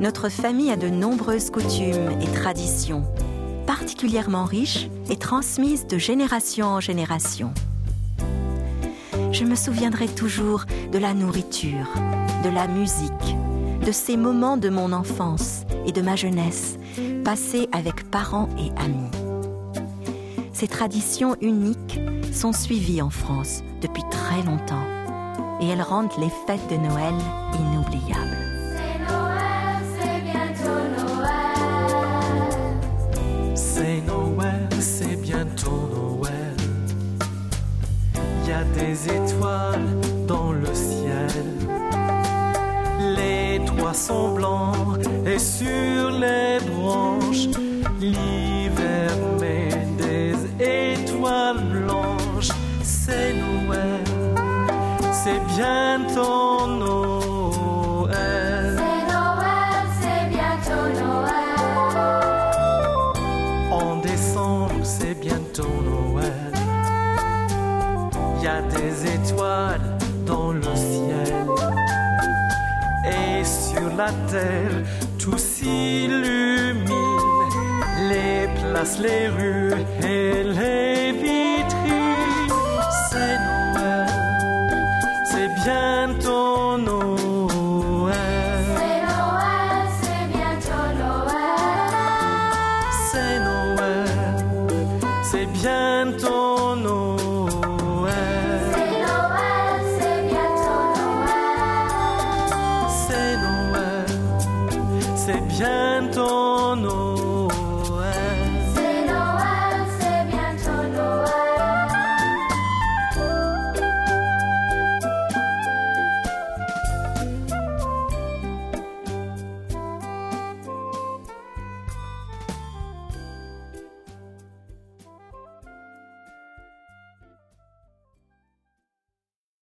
notre famille a de nombreuses coutumes et traditions, particulièrement riches et transmises de génération en génération. Je me souviendrai toujours de la nourriture, de la musique, de ces moments de mon enfance et de ma jeunesse passés avec parents et amis. Ces traditions uniques sont suivies en France depuis très longtemps et elles rendent les fêtes de Noël inoubliables. Des étoiles dans le ciel. Les toits sont blancs et sur les branches, l'hiver met des étoiles blanches. C'est Noël, c'est bientôt Noël. C'est Noël, c'est bientôt Noël. En décembre, c'est bientôt Noël. Il y a des étoiles dans le ciel. Et sur la terre, tout s'illumine. Les places, les rues et les vitrines. C'est Noël, c'est bientôt Noël. C'est Noël, c'est bientôt Noël. C'est Noël, c'est bientôt Noël. bien ton nom.